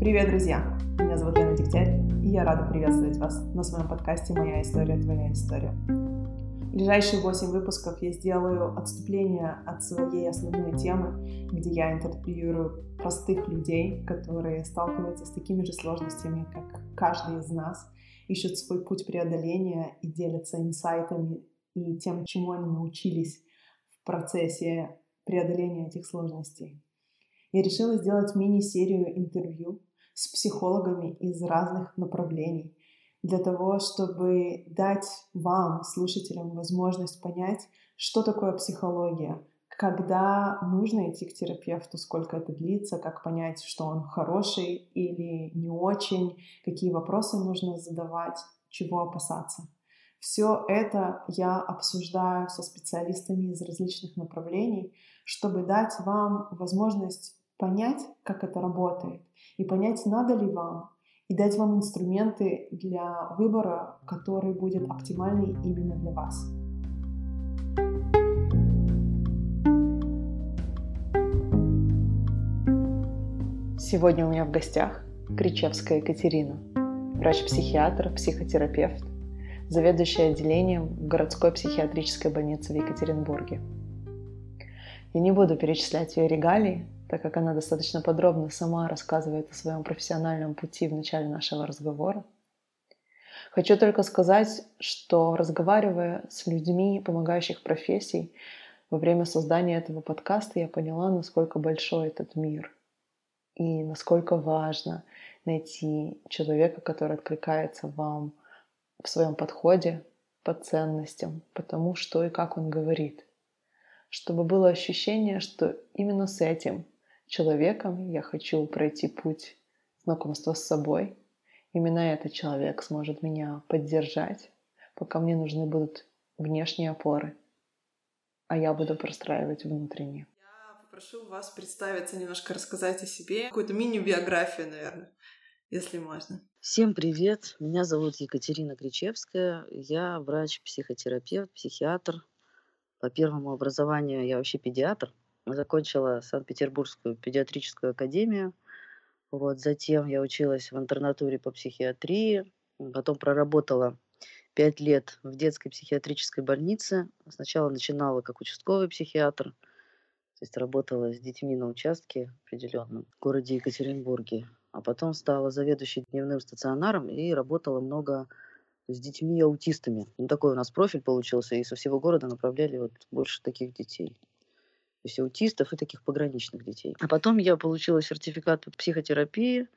Привет, друзья! Меня зовут Лена Дегтярь, и я рада приветствовать вас на своем подкасте «Моя история, твоя история». В ближайшие 8 выпусков я сделаю отступление от своей основной темы, где я интервьюирую простых людей, которые сталкиваются с такими же сложностями, как каждый из нас, ищут свой путь преодоления и делятся инсайтами и тем, чему они научились в процессе преодоления этих сложностей. Я решила сделать мини-серию интервью с психологами из разных направлений для того, чтобы дать вам, слушателям, возможность понять, что такое психология, когда нужно идти к терапевту, сколько это длится, как понять, что он хороший или не очень, какие вопросы нужно задавать, чего опасаться. Все это я обсуждаю со специалистами из различных направлений, чтобы дать вам возможность понять, как это работает, и понять, надо ли вам, и дать вам инструменты для выбора, который будет оптимальный именно для вас. Сегодня у меня в гостях Кричевская Екатерина, врач-психиатр, психотерапевт, заведующая отделением в городской психиатрической больнице в Екатеринбурге. Я не буду перечислять ее регалии, так как она достаточно подробно сама рассказывает о своем профессиональном пути в начале нашего разговора. Хочу только сказать, что разговаривая с людьми помогающих профессий во время создания этого подкаста, я поняла, насколько большой этот мир и насколько важно найти человека, который откликается вам в своем подходе по ценностям, по тому, что и как он говорит, чтобы было ощущение, что именно с этим человеком, я хочу пройти путь знакомства с собой. Именно этот человек сможет меня поддержать, пока мне нужны будут внешние опоры, а я буду простраивать внутренние. Я попрошу вас представиться, немножко рассказать о себе, какую-то мини-биографию, наверное, если можно. Всем привет! Меня зовут Екатерина Кричевская. Я врач-психотерапевт, психиатр. По первому образованию я вообще педиатр закончила Санкт-Петербургскую педиатрическую академию. Вот, затем я училась в интернатуре по психиатрии, потом проработала пять лет в детской психиатрической больнице. Сначала начинала как участковый психиатр, то есть работала с детьми на участке определенном в городе Екатеринбурге. А потом стала заведующей дневным стационаром и работала много с детьми-аутистами. Ну, такой у нас профиль получился, и со всего города направляли вот больше таких детей то есть аутистов и таких пограничных детей. А потом я получила сертификат по психотерапии,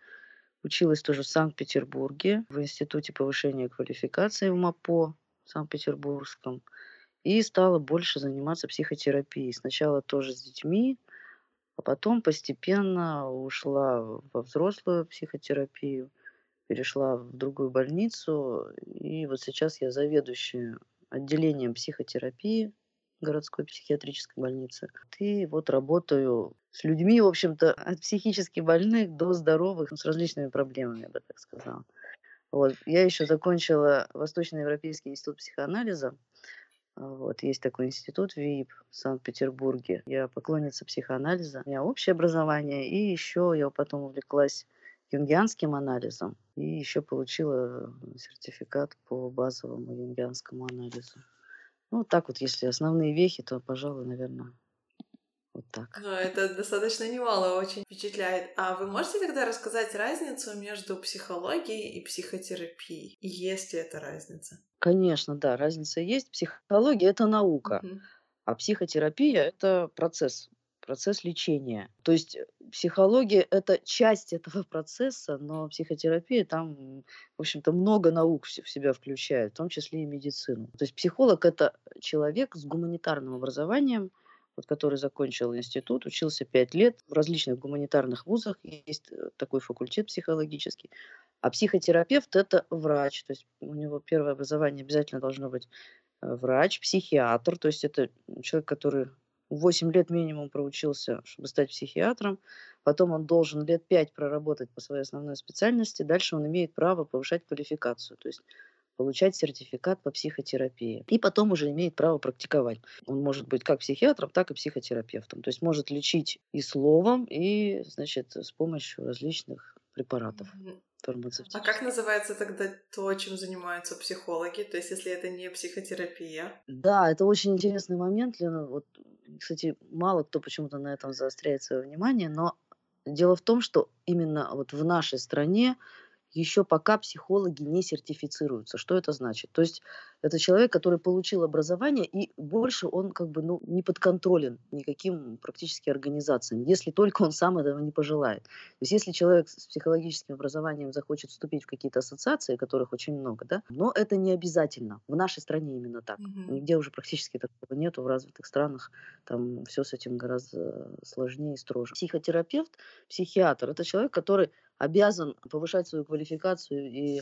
училась тоже в Санкт-Петербурге, в Институте повышения квалификации в МАПО Санкт-Петербургском, и стала больше заниматься психотерапией. Сначала тоже с детьми, а потом постепенно ушла во взрослую психотерапию, перешла в другую больницу, и вот сейчас я заведующая отделением психотерапии городской психиатрической больницы. И вот работаю с людьми, в общем-то, от психически больных до здоровых, с различными проблемами, я бы так сказала. Вот. Я еще закончила Восточноевропейский институт психоанализа. Вот, есть такой институт ВИИП в Санкт-Петербурге. Я поклонница психоанализа. У меня общее образование. И еще я потом увлеклась юнгианским анализом. И еще получила сертификат по базовому юнгианскому анализу. Ну, вот так вот, если основные вехи, то, пожалуй, наверное, вот так. Ну, это достаточно немало, очень впечатляет. А вы можете тогда рассказать разницу между психологией и психотерапией? Есть ли эта разница? Конечно, да, разница есть. Психология это наука, угу. а психотерапия это процесс процесс лечения. То есть э, психология – это часть этого процесса, но психотерапия там, в общем-то, много наук в себя включает, в том числе и медицину. То есть психолог – это человек с гуманитарным образованием, вот, который закончил институт, учился пять лет в различных гуманитарных вузах, есть э, такой факультет психологический. А психотерапевт – это врач, то есть у него первое образование обязательно должно быть э, врач, психиатр, то есть это человек, который 8 лет минимум проучился, чтобы стать психиатром. Потом он должен лет 5 проработать по своей основной специальности. Дальше он имеет право повышать квалификацию, то есть получать сертификат по психотерапии. И потом уже имеет право практиковать. Он может быть как психиатром, так и психотерапевтом. То есть может лечить и словом, и значит, с помощью различных препаратов А как называется тогда то, чем занимаются психологи? То есть, если это не психотерапия? Да, это очень интересный момент, Лена. Вот, кстати, мало кто почему-то на этом заостряет свое внимание, но дело в том, что именно вот в нашей стране еще пока психологи не сертифицируются. Что это значит? То есть это человек, который получил образование, и больше он как бы ну, не подконтролен никаким практически организациям, если только он сам этого не пожелает. То есть если человек с психологическим образованием захочет вступить в какие-то ассоциации, которых очень много, да, но это не обязательно. В нашей стране именно так. Mm-hmm. Нигде уже практически такого нету. В развитых странах там все с этим гораздо сложнее и строже. Психотерапевт, психиатр – это человек, который обязан повышать свою квалификацию и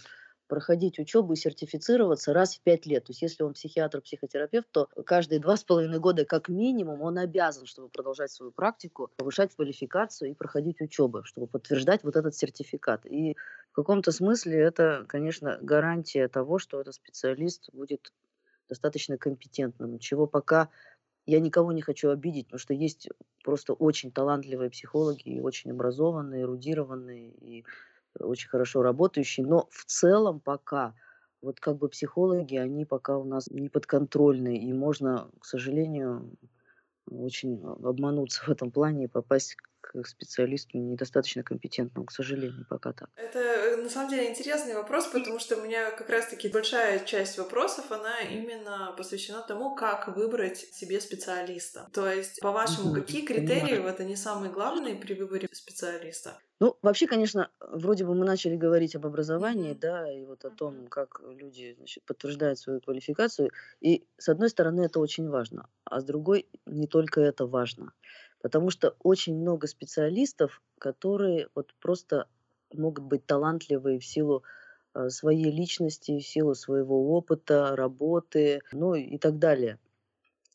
проходить учебу и сертифицироваться раз в пять лет. То есть если он психиатр, психотерапевт, то каждые два с половиной года как минимум он обязан, чтобы продолжать свою практику, повышать квалификацию и проходить учебу, чтобы подтверждать вот этот сертификат. И в каком-то смысле это, конечно, гарантия того, что этот специалист будет достаточно компетентным, чего пока я никого не хочу обидеть, потому что есть просто очень талантливые психологи, и очень образованные, эрудированные, и очень хорошо работающие, но в целом пока вот как бы психологи, они пока у нас не подконтрольны, и можно, к сожалению, очень обмануться в этом плане и попасть к специалисту недостаточно компетентному, к сожалению, пока так. Это э, на самом деле интересный вопрос, потому что у меня как раз-таки большая часть вопросов, она именно посвящена тому, как выбрать себе специалиста. То есть, по-вашему, какие критерии Понимаю. вот они самые главные при выборе специалиста? Ну, вообще, конечно, вроде бы мы начали говорить об образовании, да, и вот о том, как люди значит, подтверждают свою квалификацию. И с одной стороны, это очень важно, а с другой не только это важно. Потому что очень много специалистов, которые вот просто могут быть талантливые в силу э, своей личности, в силу своего опыта, работы, ну и так далее.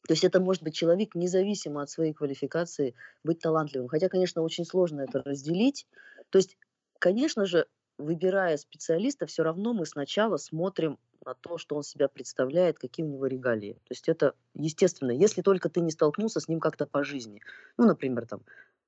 То есть это может быть человек, независимо от своей квалификации, быть талантливым. Хотя, конечно, очень сложно это разделить. То есть, конечно же, выбирая специалиста, все равно мы сначала смотрим на то, что он себя представляет, какие у него регалии. То есть это естественно, если только ты не столкнулся с ним как-то по жизни. Ну, например, там,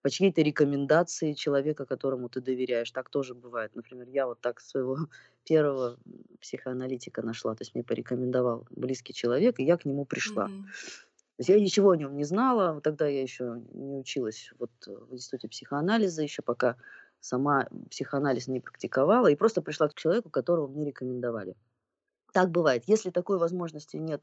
по чьей-то рекомендации человека, которому ты доверяешь. Так тоже бывает. Например, я вот так своего первого психоаналитика нашла. То есть мне порекомендовал близкий человек, и я к нему пришла. Mm-hmm. То есть я ничего о нем не знала. Тогда я еще не училась вот в институте психоанализа, еще пока сама психоанализ не практиковала, и просто пришла к человеку, которого мне рекомендовали. Так бывает. Если такой возможности нет,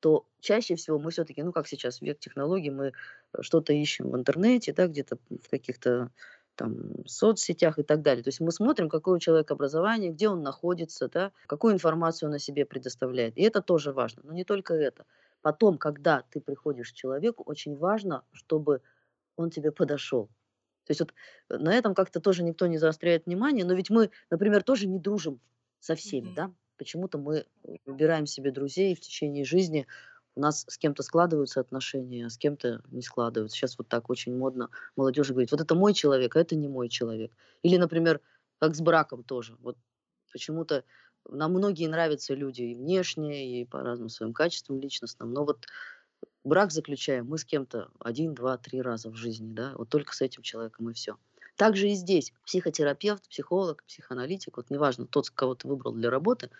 то чаще всего мы все-таки, ну как сейчас, век технологий, мы что-то ищем в интернете, да, где-то в каких-то там соцсетях и так далее. То есть мы смотрим, какое у человека образование, где он находится, да, какую информацию он о себе предоставляет. И это тоже важно. Но не только это. Потом, когда ты приходишь к человеку, очень важно, чтобы он тебе подошел. То есть вот на этом как-то тоже никто не заостряет внимание, но ведь мы, например, тоже не дружим со всеми, mm-hmm. да? Почему-то мы выбираем себе друзей в течение жизни. У нас с кем-то складываются отношения, а с кем-то не складываются. Сейчас вот так очень модно молодежь говорит, вот это мой человек, а это не мой человек. Или, например, как с браком тоже. Вот почему-то нам многие нравятся люди и внешне, и по разным своим качествам личностным, но вот брак заключаем мы с кем-то один, два, три раза в жизни, да, вот только с этим человеком и все. Также и здесь психотерапевт, психолог, психоаналитик, вот неважно, тот, кого ты выбрал для работы,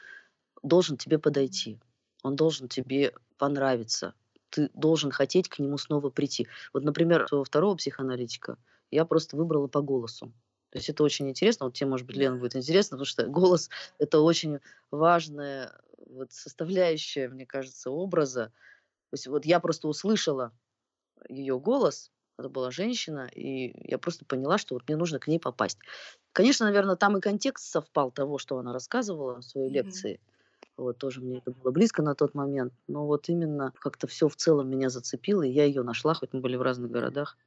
должен тебе подойти. Он должен тебе понравиться. Ты должен хотеть к нему снова прийти. Вот, например, своего второго психоаналитика я просто выбрала по голосу. То есть это очень интересно. Вот тебе, может быть, Лена, будет интересно, потому что голос – это очень важная вот составляющая, мне кажется, образа. То есть вот я просто услышала ее голос, это была женщина, и я просто поняла, что вот мне нужно к ней попасть. Конечно, наверное, там и контекст совпал того, что она рассказывала в своей mm-hmm. лекции. Вот тоже мне это было близко на тот момент. Но вот именно как-то все в целом меня зацепило, и я ее нашла, хоть мы были в разных городах.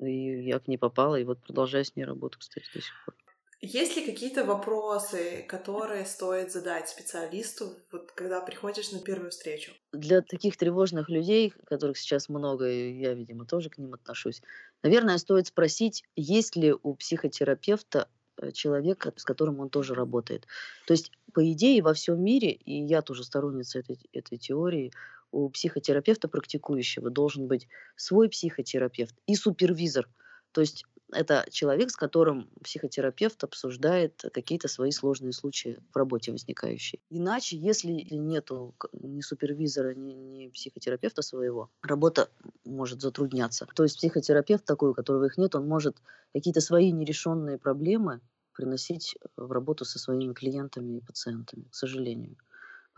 И я к ней попала, и вот продолжаю с ней работу, кстати, до сих пор. Есть ли какие-то вопросы, которые стоит задать специалисту, вот когда приходишь на первую встречу? Для таких тревожных людей, которых сейчас много, и я, видимо, тоже к ним отношусь, наверное, стоит спросить, есть ли у психотерапевта э, человек, с которым он тоже работает. То есть, по идее, во всем мире, и я тоже сторонница этой, этой теории, у психотерапевта практикующего должен быть свой психотерапевт и супервизор. То есть Это человек, с которым психотерапевт обсуждает какие-то свои сложные случаи в работе возникающие. Иначе, если нету ни супервизора, ни, ни психотерапевта своего, работа может затрудняться. То есть психотерапевт такой, у которого их нет, он может какие-то свои нерешенные проблемы приносить в работу со своими клиентами и пациентами, к сожалению.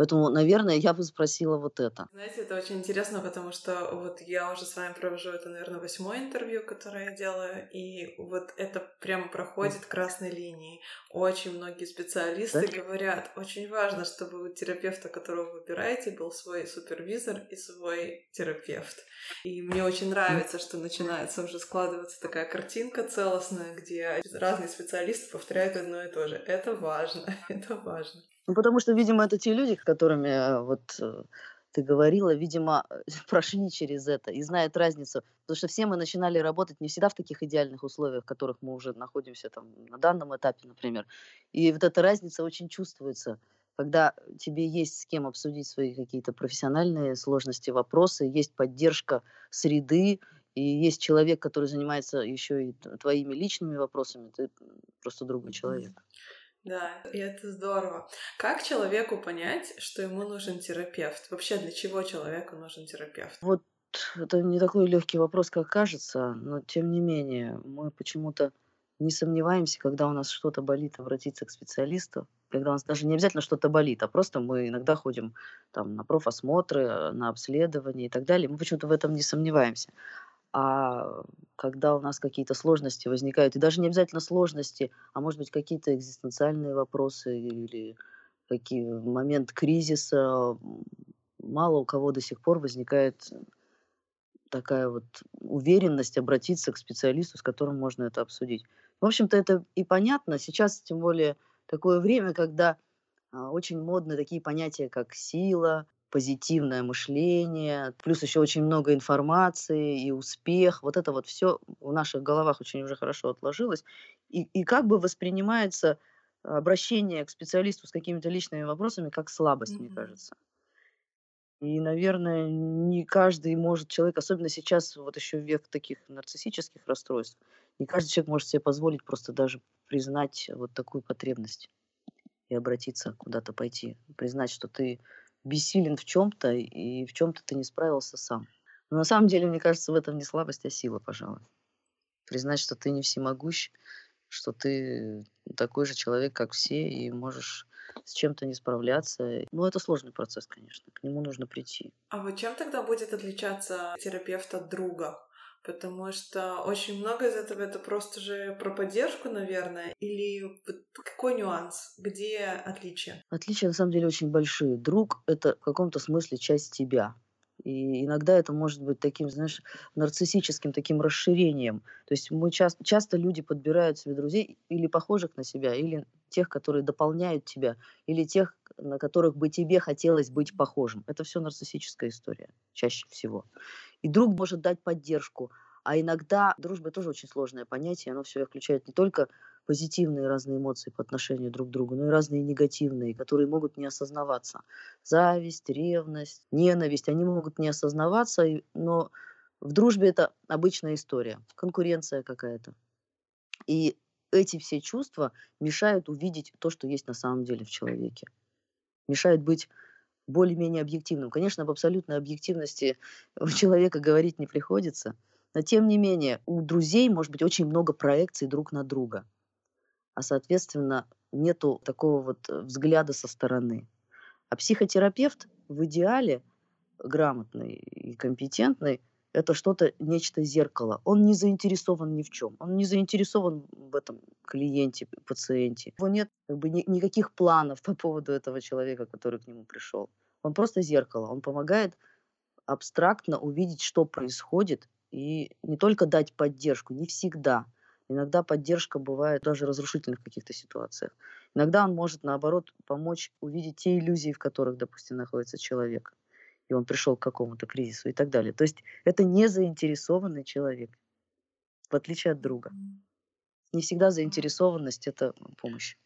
Поэтому, наверное, я бы спросила вот это. Знаете, это очень интересно, потому что вот я уже с вами провожу это, наверное, восьмое интервью, которое я делаю, и вот это прямо проходит красной линией. Очень многие специалисты да? говорят, очень важно, чтобы у терапевта, которого вы выбираете, был свой супервизор и свой терапевт. И мне очень нравится, что начинается уже складываться такая картинка целостная, где разные специалисты повторяют одно и то же. Это важно, это важно. Ну, потому что, видимо, это те люди, с которыми э, вот э, ты говорила, видимо, прошли через это и знают разницу. Потому что все мы начинали работать не всегда в таких идеальных условиях, в которых мы уже находимся там на данном этапе, например. И вот эта разница очень чувствуется, когда тебе есть с кем обсудить свои какие-то профессиональные сложности, вопросы, есть поддержка среды, и есть человек, который занимается еще и твоими личными вопросами, ты просто другой человек. Да, и это здорово. Как человеку понять, что ему нужен терапевт? Вообще, для чего человеку нужен терапевт? Вот это не такой легкий вопрос, как кажется, но тем не менее, мы почему-то не сомневаемся, когда у нас что-то болит, обратиться к специалисту, когда у нас даже не обязательно что-то болит, а просто мы иногда ходим там, на профосмотры, на обследования и так далее. Мы почему-то в этом не сомневаемся. А когда у нас какие-то сложности возникают, и даже не обязательно сложности, а может быть какие-то экзистенциальные вопросы или какие момент кризиса, мало у кого до сих пор возникает такая вот уверенность обратиться к специалисту, с которым можно это обсудить. В общем-то, это и понятно. Сейчас, тем более, такое время, когда а, очень модны такие понятия, как сила, позитивное мышление, плюс еще очень много информации и успех. Вот это вот все в наших головах очень уже хорошо отложилось. И, и как бы воспринимается обращение к специалисту с какими-то личными вопросами как слабость, mm-hmm. мне кажется. И, наверное, не каждый может человек, особенно сейчас, вот еще век таких нарциссических расстройств, не каждый человек может себе позволить просто даже признать вот такую потребность и обратиться куда-то пойти, признать, что ты бессилен в чем-то, и в чем-то ты не справился сам. Но на самом деле, мне кажется, в этом не слабость, а сила, пожалуй. Признать, что ты не всемогущ, что ты такой же человек, как все, и можешь с чем-то не справляться. Ну, это сложный процесс, конечно. К нему нужно прийти. А вот чем тогда будет отличаться терапевт от друга? Потому что очень много из этого это просто же про поддержку, наверное, или какой нюанс, где отличие? Отличия на самом деле очень большие. Друг — это в каком-то смысле часть тебя. И иногда это может быть таким, знаешь, нарциссическим таким расширением. То есть мы часто, часто люди подбирают себе друзей или похожих на себя, или тех, которые дополняют тебя, или тех, на которых бы тебе хотелось быть похожим. Это все нарциссическая история, чаще всего. И друг может дать поддержку. А иногда дружба тоже очень сложное понятие, оно все включает не только позитивные разные эмоции по отношению друг к другу, но и разные негативные, которые могут не осознаваться. Зависть, ревность, ненависть, они могут не осознаваться, но в дружбе это обычная история, конкуренция какая-то. И эти все чувства мешают увидеть то, что есть на самом деле в человеке. Мешают быть более-менее объективным. Конечно, об абсолютной объективности у человека говорить не приходится, но тем не менее у друзей может быть очень много проекций друг на друга, а соответственно нету такого вот э, взгляда со стороны. А психотерапевт в идеале грамотный и компетентный это что-то, нечто зеркало. Он не заинтересован ни в чем. Он не заинтересован в этом клиенте, пациенте. У него нет как бы, ни, никаких планов по поводу этого человека, который к нему пришел. Он просто зеркало. Он помогает абстрактно увидеть, что происходит, и не только дать поддержку, не всегда. Иногда поддержка бывает даже разрушительных каких-то ситуациях. Иногда он может, наоборот, помочь увидеть те иллюзии, в которых, допустим, находится человек и он пришел к какому-то кризису и так далее. То есть это не заинтересованный человек, в отличие от друга. Не всегда заинтересованность — это помощь.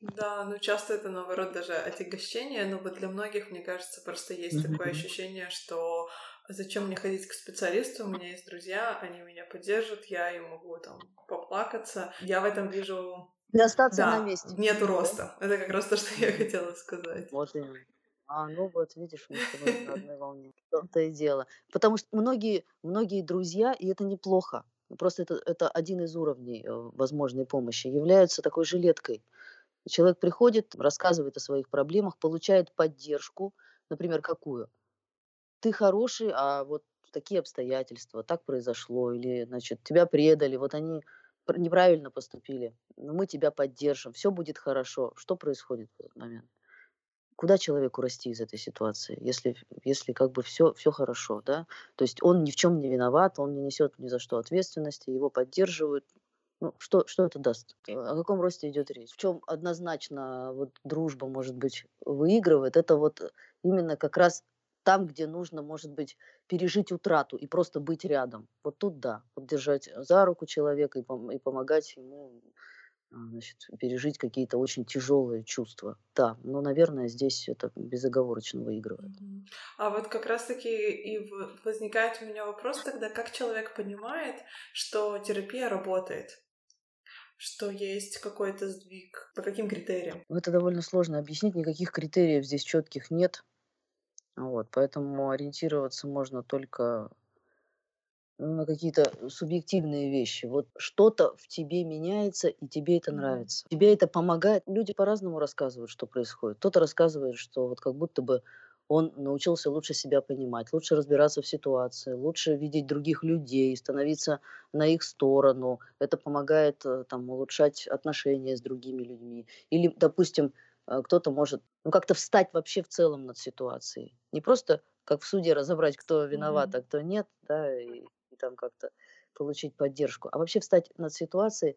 Да, ну часто это наоборот даже отягощение, но вот для многих, мне кажется, просто есть mm-hmm. такое ощущение, что зачем мне ходить к специалисту, у меня есть друзья, они меня поддержат, я им могу там поплакаться. Я в этом вижу... Не остаться да, на месте. Нет роста. Это как раз то, что я хотела сказать. Вот именно. А, ну вот, видишь, мы с тобой на одной волне. Том-то и дело. Потому что многие, многие друзья, и это неплохо, просто это, это один из уровней э, возможной помощи, являются такой жилеткой. Человек приходит, рассказывает о своих проблемах, получает поддержку, например, какую? Ты хороший, а вот такие обстоятельства, так произошло, или, значит, тебя предали, вот они неправильно поступили, но мы тебя поддержим, все будет хорошо. Что происходит в этот момент? Куда человеку расти из этой ситуации, если, если как бы все, все хорошо, да? То есть он ни в чем не виноват, он не несет ни за что ответственности, его поддерживают, ну, что, что это даст? О каком росте идет речь? В чем однозначно вот дружба, может быть, выигрывает? Это вот именно как раз там, где нужно, может быть, пережить утрату и просто быть рядом. Вот тут да, вот держать за руку человека и, пом- и помогать ему значит, пережить какие-то очень тяжелые чувства. Да, но, наверное, здесь это безоговорочно выигрывает. А вот как раз-таки и возникает у меня вопрос тогда, как человек понимает, что терапия работает? что есть какой-то сдвиг? По каким критериям? Ну, это довольно сложно объяснить. Никаких критериев здесь четких нет. Вот, поэтому ориентироваться можно только на какие-то субъективные вещи. Вот что-то в тебе меняется, и тебе это нравится. Тебе это помогает. Люди по-разному рассказывают, что происходит. Кто-то рассказывает, что вот как будто бы он научился лучше себя понимать, лучше разбираться в ситуации, лучше видеть других людей, становиться на их сторону. Это помогает э, там, улучшать отношения с другими людьми. Или, допустим, э, кто-то может ну, как-то встать вообще в целом над ситуацией. Не просто как в суде разобрать, кто виноват, mm-hmm. а кто нет, да, и, и там как-то получить поддержку, а вообще встать над ситуацией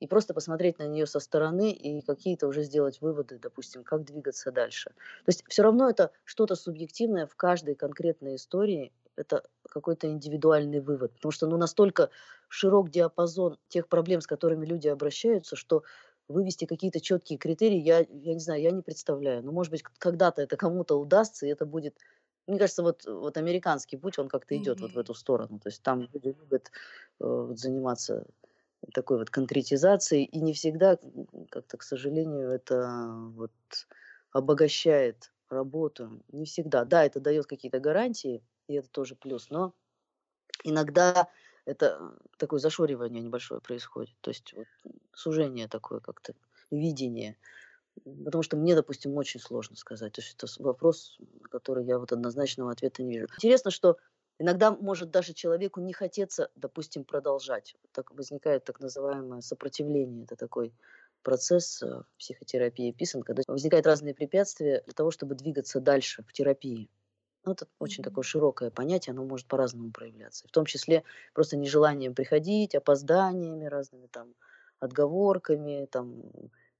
и просто посмотреть на нее со стороны и какие-то уже сделать выводы, допустим, как двигаться дальше. То есть все равно это что-то субъективное в каждой конкретной истории, это какой-то индивидуальный вывод, потому что ну, настолько широк диапазон тех проблем, с которыми люди обращаются, что вывести какие-то четкие критерии, я, я не знаю, я не представляю. Но, может быть, когда-то это кому-то удастся, и это будет мне кажется, вот, вот американский путь, он как-то идет mm-hmm. вот в эту сторону. То есть там люди любят э, вот, заниматься такой вот конкретизации, и не всегда, как-то, к сожалению, это вот обогащает работу. Не всегда. Да, это дает какие-то гарантии, и это тоже плюс, но иногда это такое зашоривание небольшое происходит. То есть вот, сужение такое как-то, видение. Потому что мне, допустим, очень сложно сказать. То есть это вопрос, на который я вот однозначного ответа не вижу. Интересно, что Иногда может даже человеку не хотеться, допустим, продолжать. Так возникает так называемое сопротивление. Это такой процесс э, психотерапии писан, когда возникают разные препятствия для того, чтобы двигаться дальше в терапии. Ну, это очень такое широкое понятие, оно может по-разному проявляться. В том числе просто нежеланием приходить, опозданиями разными там, отговорками, там,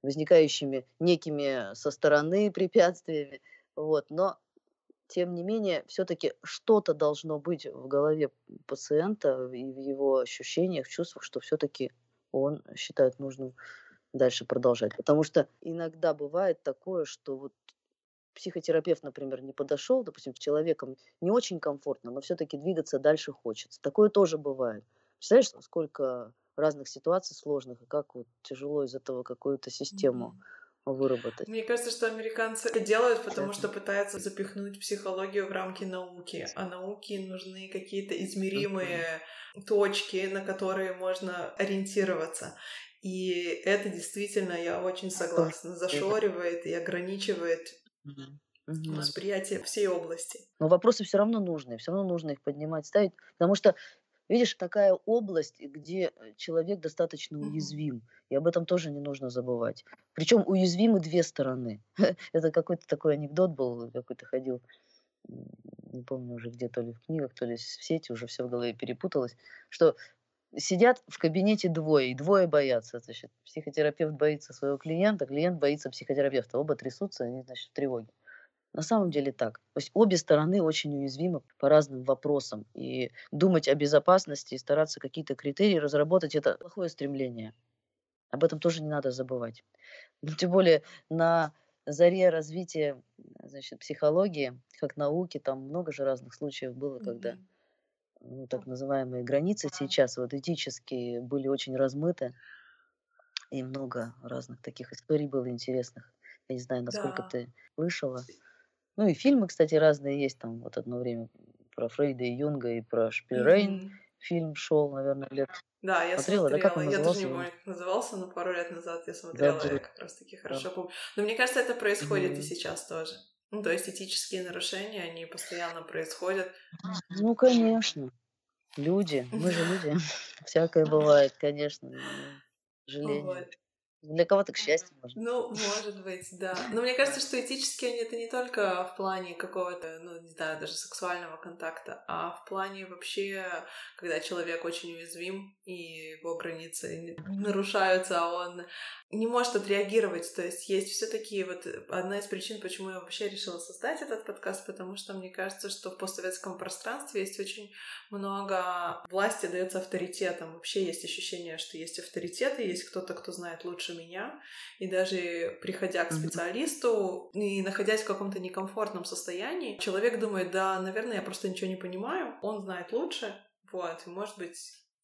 возникающими некими со стороны препятствиями. Вот. Но тем не менее, все-таки что-то должно быть в голове пациента и в его ощущениях, чувствах, что все-таки он считает нужным дальше продолжать. Потому что иногда бывает такое, что вот психотерапевт, например, не подошел, допустим, с человеком не очень комфортно, но все-таки двигаться дальше хочется. Такое тоже бывает. Представляешь, сколько разных ситуаций сложных, и как вот тяжело из этого какую-то систему mm-hmm выработать. Мне кажется, что американцы это делают, потому что пытаются запихнуть психологию в рамки науки, а науке нужны какие-то измеримые точки, на которые можно ориентироваться. И это действительно, я очень согласна, зашоривает и ограничивает восприятие всей области. Но вопросы все равно нужны, все равно нужно их поднимать, ставить, потому что Видишь, такая область, где э, человек достаточно уязвим. И об этом тоже не нужно забывать. Причем уязвимы две стороны. Это какой-то такой анекдот был, какой-то ходил, не помню уже где, то ли в книгах, то ли в сети, уже все в голове перепуталось, что сидят в кабинете двое, и двое боятся. Значит, психотерапевт боится своего клиента, клиент боится психотерапевта. Оба трясутся, они, значит, в тревоге. На самом деле так. То есть обе стороны очень уязвимы по разным вопросам. И думать о безопасности и стараться какие-то критерии разработать – это плохое стремление. Об этом тоже не надо забывать. Но тем более на заре развития значит, психологии, как науки, там много же разных случаев было, когда ну, так называемые границы сейчас вот этические были очень размыты, и много разных таких историй было интересных. Я не знаю, насколько Да. ты слышала. Ну и фильмы, кстати, разные есть. Там вот одно время про Фрейда и Юнга и про Шпильрейн Мгм. фильм шел, наверное, лет. Да, я Смотрела, да, как смотрела. он Я даже назывался? не Я помню, как назывался, но пару лет назад я смотрела, я Забыл. как раз таки хорошо помню. Но мне кажется, это происходит и Мгм. сейчас тоже. Ну, то есть этические нарушения, они постоянно происходят. Ну, конечно. Люди, мы же люди. Всякое бывает, конечно. К сожалению. Вот. Для кого-то, к счастью, может. Ну, может быть, да. Но мне кажется, что этические они это не только в плане какого-то, ну, не знаю, даже сексуального контакта, а в плане вообще, когда человек очень уязвим, и его границы нарушаются, а он не может отреагировать. То есть есть все таки вот одна из причин, почему я вообще решила создать этот подкаст, потому что мне кажется, что в постсоветском пространстве есть очень много власти дается авторитетом. Вообще есть ощущение, что есть авторитеты, есть кто-то, кто знает лучше меня. И даже приходя к специалисту и находясь в каком-то некомфортном состоянии, человек думает, да, наверное, я просто ничего не понимаю, он знает лучше, вот, и, может быть,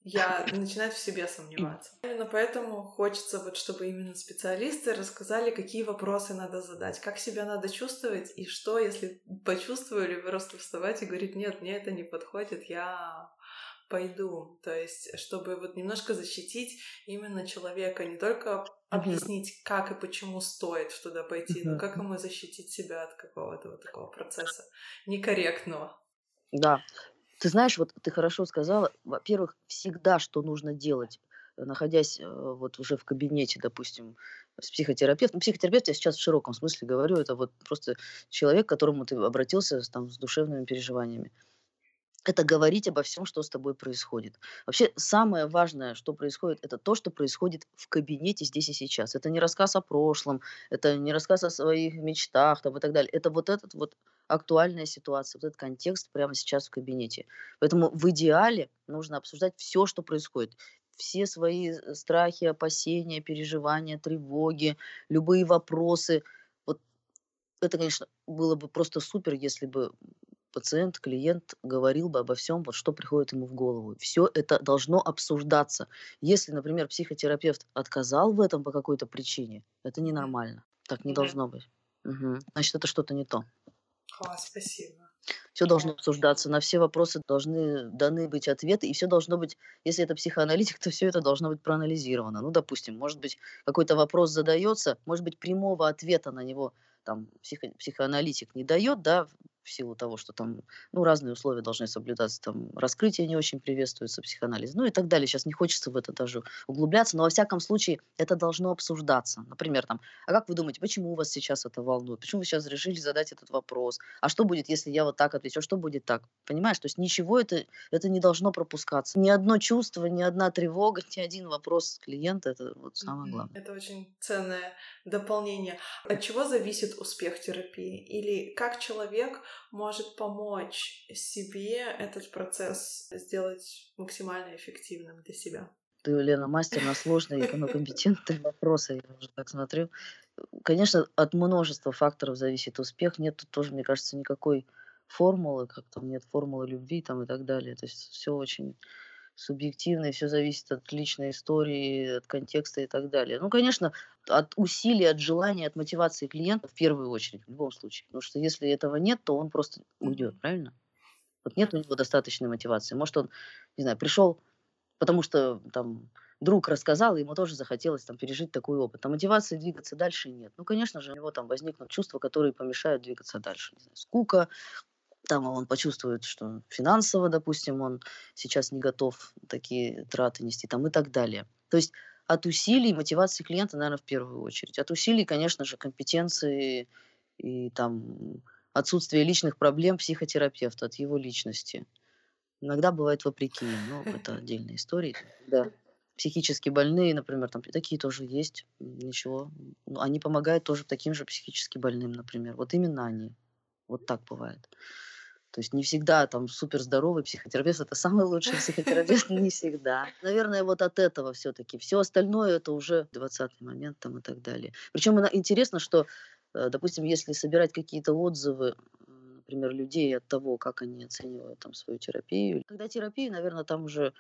я начинает в себе сомневаться. Именно поэтому хочется вот, чтобы именно специалисты рассказали, какие вопросы надо задать, как себя надо чувствовать, и что, если почувствовали, просто вставать и говорить, нет, мне это не подходит, я пойду. То есть, чтобы вот немножко защитить именно человека, не только объяснить, как и почему стоит туда пойти, но Мгм. как ему защитить себя от какого-то вот такого процесса некорректного. Да. Ты знаешь, вот ты хорошо сказала. Во-первых, всегда, что нужно делать, э, находясь э, вот уже в кабинете, допустим, с психотерапевтом. Психотерапевт я сейчас в широком смысле говорю, это вот просто человек, к которому ты обратился там, с душевными переживаниями. Это говорить обо всем, что с тобой происходит. Вообще, самое важное, что происходит, это то, что происходит в кабинете здесь и сейчас. Это не рассказ о прошлом, это не рассказ о своих мечтах там, и так далее. Это вот этот вот актуальная ситуация, вот этот контекст прямо сейчас в кабинете. Поэтому в идеале нужно обсуждать все, что происходит. Все свои э, страхи, опасения, переживания, тревоги, любые вопросы. Вот это, конечно, было бы просто супер, если бы пациент, клиент говорил бы обо всем, вот что приходит ему в голову. Все это должно обсуждаться. Если, например, психотерапевт отказал в этом по какой-то причине, это ненормально. Так не Мгм. должно быть. Мгм. Значит, это что-то не то. Класс, спасибо. Все должно обсуждаться, на все вопросы должны даны быть ответы, и все должно быть, если это психоаналитик, то все это должно быть проанализировано. Ну, допустим, может быть, какой-то вопрос задается, может быть, прямого ответа на него там психо- психоаналитик не дает, да, в силу того, что там, ну, разные условия должны соблюдаться, там, раскрытие не очень приветствуется, психоанализ, ну и так далее. Сейчас не хочется в это даже углубляться, но во всяком случае это должно обсуждаться. Например, там, а как вы думаете, почему вас сейчас это волнует? Почему вы сейчас решили задать этот вопрос? А что будет, если я вот так отвечу? А что будет так? Понимаешь? То есть ничего это, это не должно пропускаться. Ни одно чувство, ни одна тревога, ни один вопрос клиента, это вот самое главное. Это очень ценное дополнение. От чего зависит успех терапии? Или как человек может помочь себе этот процесс сделать максимально эффективным для себя? Ты, Лена, мастер на сложные, но компетентные вопросы, я уже так смотрю. Конечно, от множества факторов зависит успех. Нет тут тоже, мне кажется, никакой формулы, как там нет формулы любви там и так далее. То есть все очень субъективно, и все зависит от личной истории, от контекста и так далее. Ну, конечно, от усилий, от желания, от мотивации клиента в первую очередь, в любом случае. Потому что если этого нет, то он просто уйдет, правильно? Вот нет у него достаточной мотивации. Может, он, не знаю, пришел, потому что там друг рассказал, и ему тоже захотелось там пережить такой опыт. А мотивации двигаться дальше нет. Ну, конечно же, у него там возникнут чувства, которые помешают двигаться дальше. Не знаю, скука, там он почувствует, что финансово, допустим, он сейчас не готов такие траты нести, там и так далее. То есть от усилий мотивации клиента, наверное, в первую очередь. От усилий, конечно же, компетенции и там отсутствие личных проблем психотерапевта, от его личности. Иногда бывает вопреки но это отдельная история. Да. Психически больные, например, там такие тоже есть, ничего. Ну, Они помогают тоже таким же психически больным, например. Вот именно они. Вот так бывает. То есть не всегда там супер здоровый психотерапевт это самый лучший психотерапевт, не всегда. Наверное, вот от этого все-таки. Все остальное это уже 20 момент там и так далее. Причем интересно, что э, допустим, если собирать какие-то отзывы, например, людей от того, как они оценивают там свою терапию. Когда терапию, наверное, там уже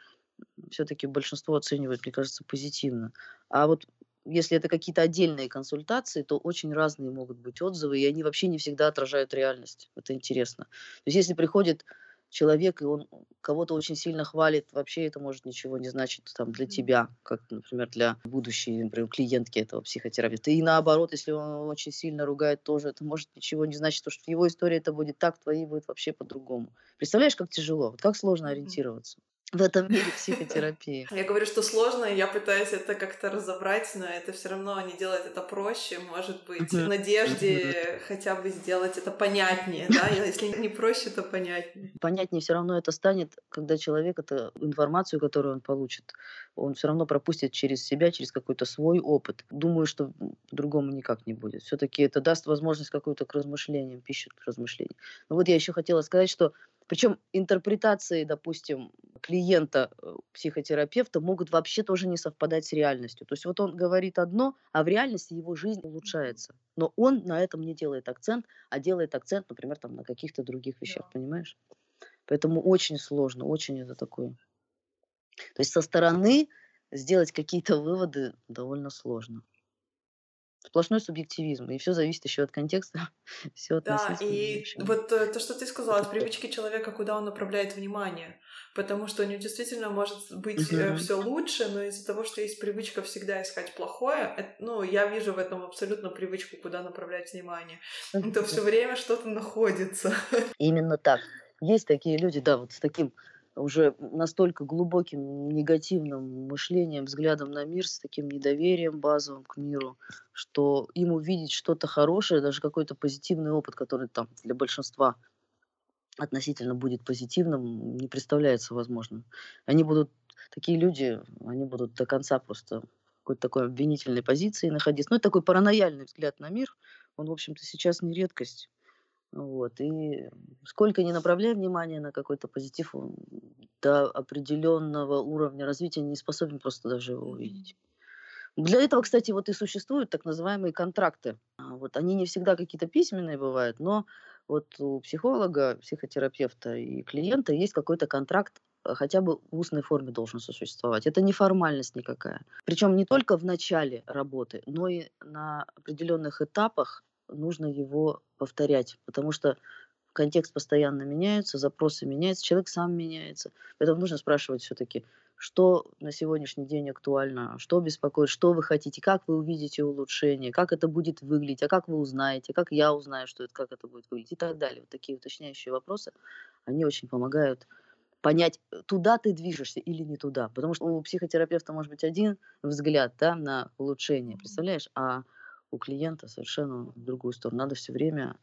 все-таки большинство оценивает, мне кажется, позитивно. А вот если это какие-то отдельные консультации, то очень разные могут быть отзывы, и они вообще не всегда отражают реальность. Это интересно. То есть если приходит человек, и он кого-то очень сильно хвалит, вообще это может ничего не значить там, для тебя, как, например, для будущей например, клиентки этого психотерапевта. И наоборот, если он очень сильно ругает тоже, это может ничего не значить, потому что в его истории это будет так, в твоей будет вообще по-другому. Представляешь, как тяжело, вот как сложно ориентироваться в этом мире психотерапии. Я говорю, что сложно, я пытаюсь это как-то разобрать, но это все равно не делает это проще. Может быть, в надежде хотя бы сделать это понятнее, да? Если не проще, то понятнее. Понятнее все равно это станет, когда человек эту информацию, которую он получит, он все равно пропустит через себя, через какой-то свой опыт. Думаю, что по-другому никак не будет. Все-таки это даст возможность какую-то к размышлениям, пищу к размышлениям. Но вот я еще хотела сказать, что причем интерпретации, допустим, клиента э, психотерапевта могут вообще тоже не совпадать с реальностью. То есть вот он говорит одно, а в реальности его жизнь улучшается. Но он на этом не делает акцент, а делает акцент, например, там, на каких-то других вещах, да. понимаешь? Поэтому очень сложно, очень это такое. То есть со стороны сделать какие-то выводы довольно сложно сплошной субъективизм, и все зависит еще от контекста, все от Да, и вот э, то, что ты сказала, от привычки человека, куда он направляет внимание, потому что у него действительно может быть uh-huh. все лучше, но из-за того, что есть привычка всегда искать плохое, это, ну, я вижу в этом абсолютно привычку, куда направлять внимание, то все время что-то находится. Именно так. Есть такие люди, да, вот с таким уже настолько глубоким негативным мышлением, взглядом на мир, с таким недоверием базовым к миру, что им увидеть что-то хорошее, даже какой-то позитивный опыт, который там для большинства относительно будет позитивным, не представляется возможным. Они будут, такие люди, они будут до конца просто в какой-то такой обвинительной позиции находиться. Ну, это такой паранояльный взгляд на мир, он, в общем-то, сейчас не редкость. Вот. И сколько не направляй внимание на какой-то позитив, он до определенного уровня развития не способен просто даже его увидеть. Для этого, кстати, вот и существуют так называемые контракты. А, вот они не всегда какие-то письменные бывают, но вот у психолога, психотерапевта и клиента есть какой-то контракт, а, хотя бы в устной форме должен существовать. Это не формальность никакая. Причем не только в начале работы, но и на определенных этапах нужно его повторять, потому что контекст постоянно меняется, запросы меняются, человек сам меняется. Поэтому нужно спрашивать все-таки, что на сегодняшний день актуально, что беспокоит, что вы хотите, как вы увидите улучшение, как это будет выглядеть, а как вы узнаете, как я узнаю, что это, как это будет выглядеть и так далее. Вот такие уточняющие вопросы, они очень помогают понять, туда ты движешься или не туда. Потому что у психотерапевта может быть один взгляд да, на улучшение, представляешь, а у клиента совершенно в другую сторону. Надо все время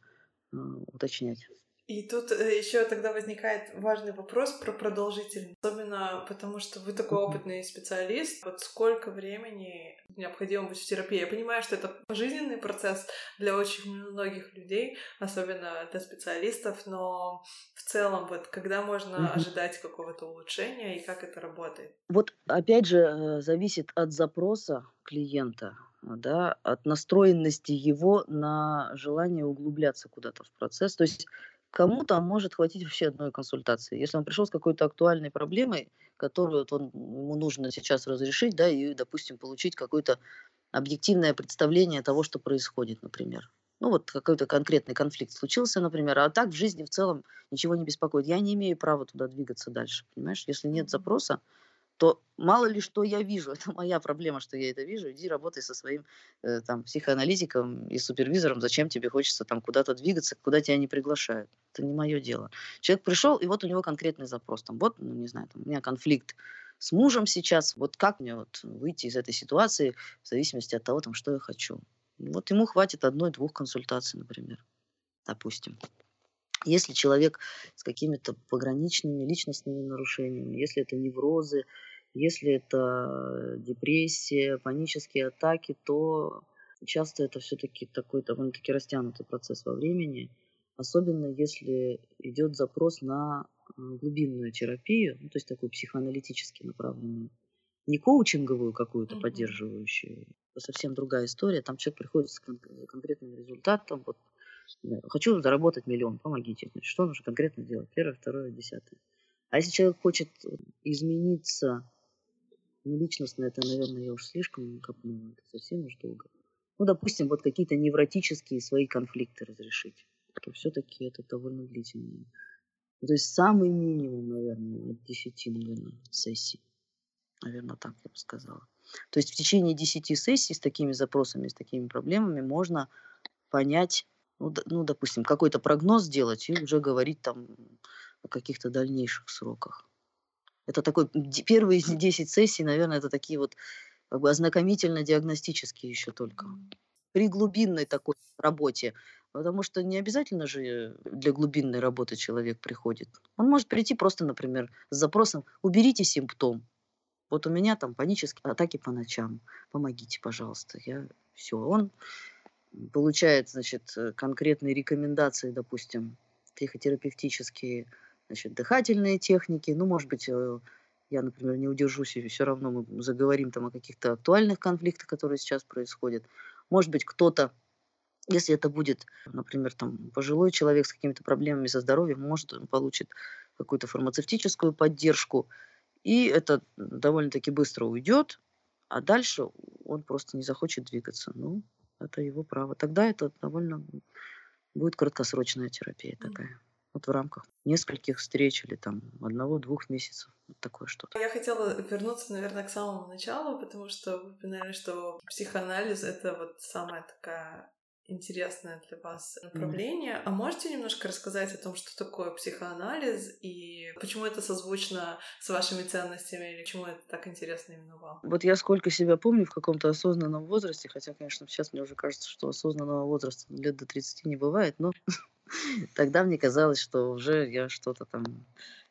э, уточнять. И тут э, еще тогда возникает важный вопрос про продолжительность. Особенно потому, что вы такой опытный специалист. Вот сколько времени необходимо быть в терапии? Я понимаю, что это жизненный процесс для очень многих людей, особенно для специалистов, но в целом, вот когда можно ожидать какого-то улучшения и как это работает? Вот опять же, э, зависит от запроса клиента да, от настроенности его на желание углубляться куда-то в процесс. То есть кому-то может хватить вообще одной консультации. Если он пришел с какой-то актуальной проблемой, которую вот он, ему нужно сейчас разрешить, да, и, допустим, получить какое-то объективное представление того, что происходит, например. Ну вот какой-то конкретный конфликт случился, например, а так в жизни в целом ничего не беспокоит. Я не имею права туда двигаться дальше, понимаешь? Если нет запроса, то мало ли что я вижу, это моя проблема, что я это вижу, иди работай со своим э, там психоаналитиком и супервизором, зачем тебе хочется там куда-то двигаться, куда тебя не приглашают. Это не мое дело. Человек пришел, и вот у него конкретный запрос, там, вот, ну, не знаю, там, у меня конфликт с мужем сейчас, вот как мне вот выйти из этой ситуации в зависимости от того, там, что я хочу. Вот ему хватит одной-двух консультаций, например, допустим. Если человек с какими-то пограничными личностными нарушениями, если это неврозы, если это депрессия, панические атаки, то часто это все-таки такой довольно-таки растянутый процесс во времени, особенно если идет запрос на э, глубинную терапию, ну, то есть такую психоаналитически направленную. не коучинговую какую-то mm-hmm. поддерживающую, совсем другая история. Там человек приходит с кон- конкретным результатом. Вот, хочу заработать миллион, помогите. Значит, что нужно конкретно делать? Первое, второе, десятое. А если человек хочет измениться ну, личностно, это, наверное, я уж слишком копнула, это совсем уж долго. Ну, допустим, вот какие-то невротические свои конфликты разрешить, то все-таки это довольно длительно. То есть самый минимум, наверное, от 10, наверное, сессий. Наверное, так я бы сказала. То есть в течение 10 сессий с такими запросами, с такими проблемами можно понять, ну, ну допустим, какой-то прогноз сделать и уже говорить там о каких-то дальнейших сроках. Это такой, первые 10 сессий, наверное, это такие вот как бы ознакомительно-диагностические еще только. При глубинной такой работе. Потому что не обязательно же для глубинной работы человек приходит. Он может прийти просто, например, с запросом «уберите симптом». Вот у меня там панические атаки по ночам. Помогите, пожалуйста. Я все. Он получает, значит, конкретные рекомендации, допустим, психотерапевтические, значит, дыхательные техники. Ну, может быть, э, я, например, не удержусь, и все равно мы заговорим там о каких-то актуальных конфликтах, которые сейчас происходят. Может быть, кто-то, если это будет, например, там, пожилой человек с какими-то проблемами со здоровьем, может, он получит какую-то фармацевтическую поддержку, и это довольно-таки быстро уйдет, а дальше он просто не захочет двигаться. Ну, это его право. Тогда это довольно будет краткосрочная терапия такая. Вот в рамках нескольких встреч или там одного-двух месяцев. Вот такое что-то. Я хотела вернуться, наверное, к самому началу, потому что вы упоминали, что психоанализ — это вот самая такая интересное для вас направление. Mm. А можете немножко рассказать о том, что такое психоанализ и почему это созвучно с вашими ценностями или почему это так интересно именно вам? Вот я сколько себя помню в каком-то осознанном возрасте, хотя, конечно, сейчас мне уже кажется, что осознанного возраста лет до 30 не бывает, но тогда мне казалось, что уже я что-то там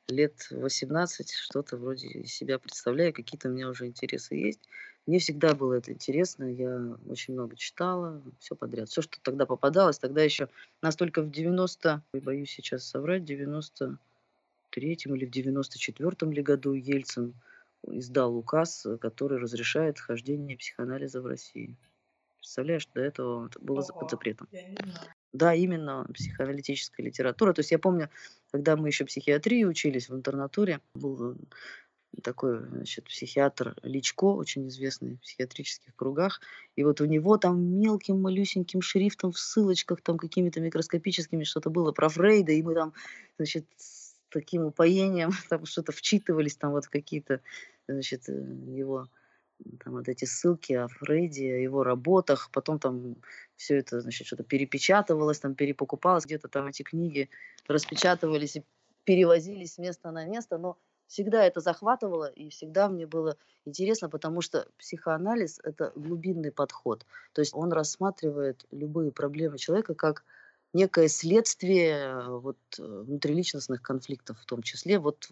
лет 18, что-то вроде себя представляю, какие-то у меня уже интересы есть. Мне всегда было это интересно, я очень много читала, все подряд. Все, что тогда попадалось, тогда еще настолько в 90, боюсь сейчас соврать, 93 или в 94 ли году Ельцин издал указ, который разрешает хождение психоанализа в России. Представляешь, до этого это было Ого, под запретом. Да, именно психоаналитическая литература. То есть я помню, когда мы еще психиатрии учились в интернатуре, был такой, значит, психиатр Личко, очень известный в психиатрических кругах. И вот у него там мелким, малюсеньким шрифтом в ссылочках там какими-то микроскопическими что-то было про Фрейда, и мы там, значит, с таким упоением там что-то вчитывались там вот какие-то, значит, э, его там вот эти ссылки о Фрейде, о его работах, потом там все это, значит, что-то перепечатывалось, там перепокупалось, где-то там эти книги распечатывались и перевозились с места на место, но всегда это захватывало, и всегда мне было интересно, потому что психоанализ – это глубинный подход. То есть он рассматривает любые проблемы человека как некое следствие э, вот, э, внутриличностных конфликтов, в том числе вот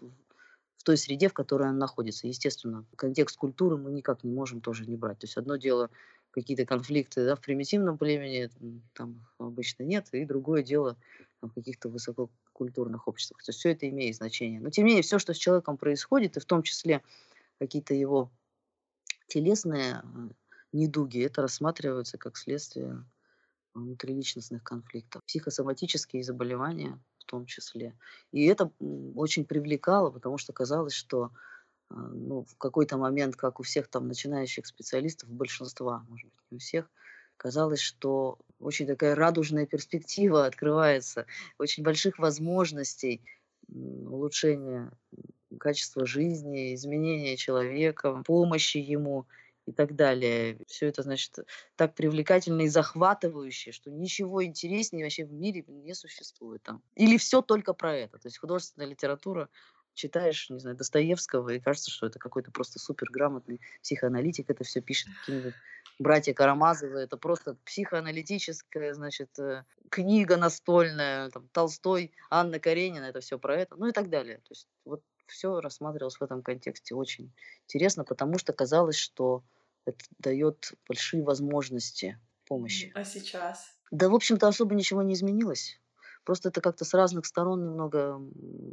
в той среде, в которой он находится. Естественно, контекст культуры мы никак не можем тоже не брать. То есть одно дело какие-то конфликты да, в примитивном племени, там обычно нет, и другое дело в каких-то высоко культурных обществах. То есть все это имеет значение. Но тем не менее, все, что с человеком происходит, и в том числе какие-то его телесные э, недуги, это рассматривается как следствие внутриличностных конфликтов. Психосоматические заболевания том числе. И это очень привлекало, потому что казалось, что э, ну, в какой-то момент, как у всех там начинающих специалистов, большинства, может быть, не у всех, казалось, что очень такая радужная перспектива открывается, очень больших возможностей улучшения качества жизни, изменения человека, помощи ему и так далее. Все это, значит, так привлекательно и захватывающе, что ничего интереснее вообще в мире не существует там. Или все только про это. То есть художественная литература читаешь, не знаю, Достоевского, и кажется, что это какой-то просто суперграмотный психоаналитик это все пишет братья Карамазовы, это просто психоаналитическая, значит, э, книга настольная, там, Толстой, Анна Каренина, это все про это, ну и так далее. То есть вот все рассматривалось в этом контексте очень интересно, потому что казалось, что это дает большие возможности помощи. А сейчас? Да, в общем-то, особо ничего не изменилось. Просто это как-то с разных сторон немного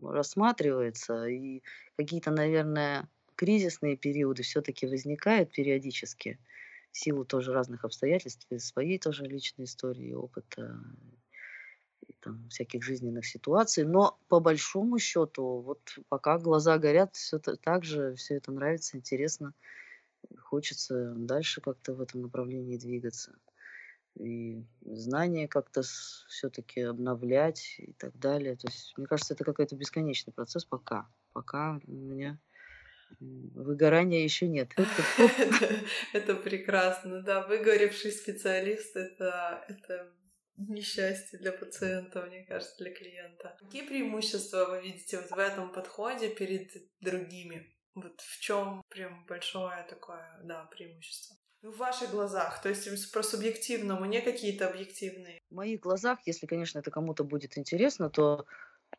рассматривается, и какие-то, наверное, кризисные периоды все-таки возникают периодически в силу тоже разных обстоятельств, и своей тоже личной истории, опыта, и там всяких жизненных ситуаций. Но по большому счету, вот пока глаза горят, все так же, все это нравится, интересно, хочется дальше как-то в этом направлении двигаться. И знания как-то все-таки обновлять и так далее. То есть, мне кажется, это какой-то бесконечный процесс пока. Пока у меня выгорания еще нет. Это прекрасно, да. Выгоревший специалист это, несчастье для пациента, мне кажется, для клиента. Какие преимущества вы видите вот в этом подходе перед другими? Вот в чем прям большое такое, да, преимущество? В ваших глазах, то есть про субъективно, мне какие-то объективные. В моих глазах, если, конечно, это кому-то будет интересно, то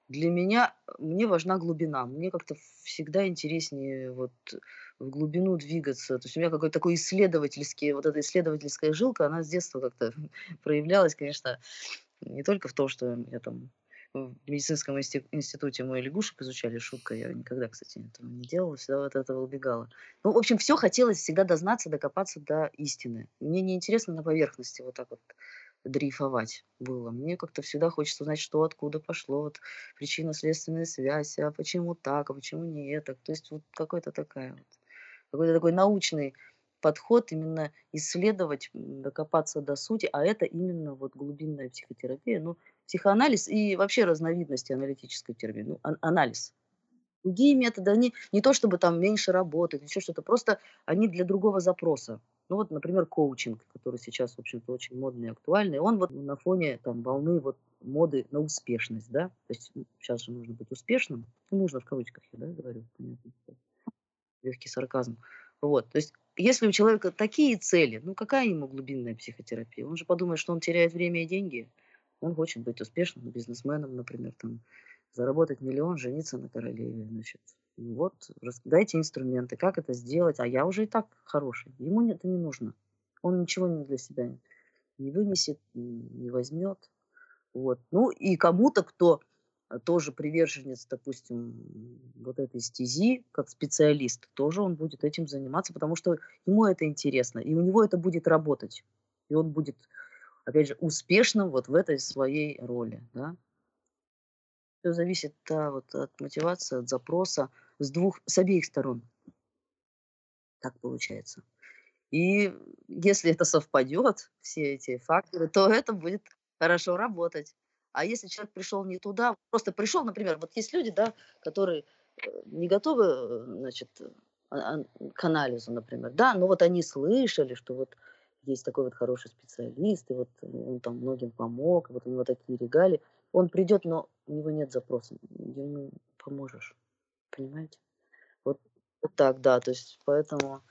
для меня, мне важна глубина. Мне как-то всегда интереснее вот в глубину двигаться. То есть у меня какой-то такой исследовательский, вот эта исследовательская жилка, она с детства как-то проявлялась, конечно, не только в том, что я там в медицинском институте мой лягушек изучали, шутка, я никогда, кстати, этого не делала, всегда от этого убегала. Ну, в общем, все хотелось всегда дознаться, докопаться до истины. Мне не интересно на поверхности вот так вот дрейфовать было. Мне как-то всегда хочется знать, что откуда пошло, вот причинно-следственная связь, а почему так, а почему не это. То есть вот какой-то такая вот, какой-то такой научный подход именно исследовать, докопаться до сути, а это именно вот глубинная психотерапия, ну, психоанализ и вообще разновидности аналитической терапии, ну, анализ. Другие методы, они не то чтобы там меньше работают, еще что-то, просто они для другого запроса. Ну вот, например, коучинг, который сейчас, в общем-то, очень модный и актуальный, он вот на фоне там волны вот моды на успешность, да, то есть сейчас же нужно быть успешным, ну, нужно в кавычках, я, да, говорю, понятно, легкий сарказм. Вот, то есть если у человека такие цели, ну какая ему глубинная психотерапия? Он же подумает, что он теряет время и деньги. Он хочет быть успешным бизнесменом, например, там, заработать миллион, жениться на королеве, значит, вот, дайте инструменты, как это сделать, а я уже и так хороший. Ему это не нужно. Он ничего не для себя не вынесет, не возьмет. Вот. Ну и кому-то, кто тоже приверженец, допустим, вот этой стези, как специалист, тоже он будет этим заниматься, потому что ему это интересно, и у него это будет работать. И он будет, опять же, успешным вот в этой своей роли. Да? Все зависит да, вот, от мотивации, от запроса с двух, с обеих сторон. Так получается. И если это совпадет, все эти факторы, то это будет хорошо работать. А если человек пришел не туда, просто пришел, например, вот есть люди, да, которые э, не готовы, э, значит, а, а, к анализу, например, да, но вот они слышали, что вот есть такой вот хороший специалист, и вот он там многим помог, вот у него такие регалии. Он придет, но у него нет запроса, ему поможешь. Понимаете? Вот, вот так, да. То есть поэтому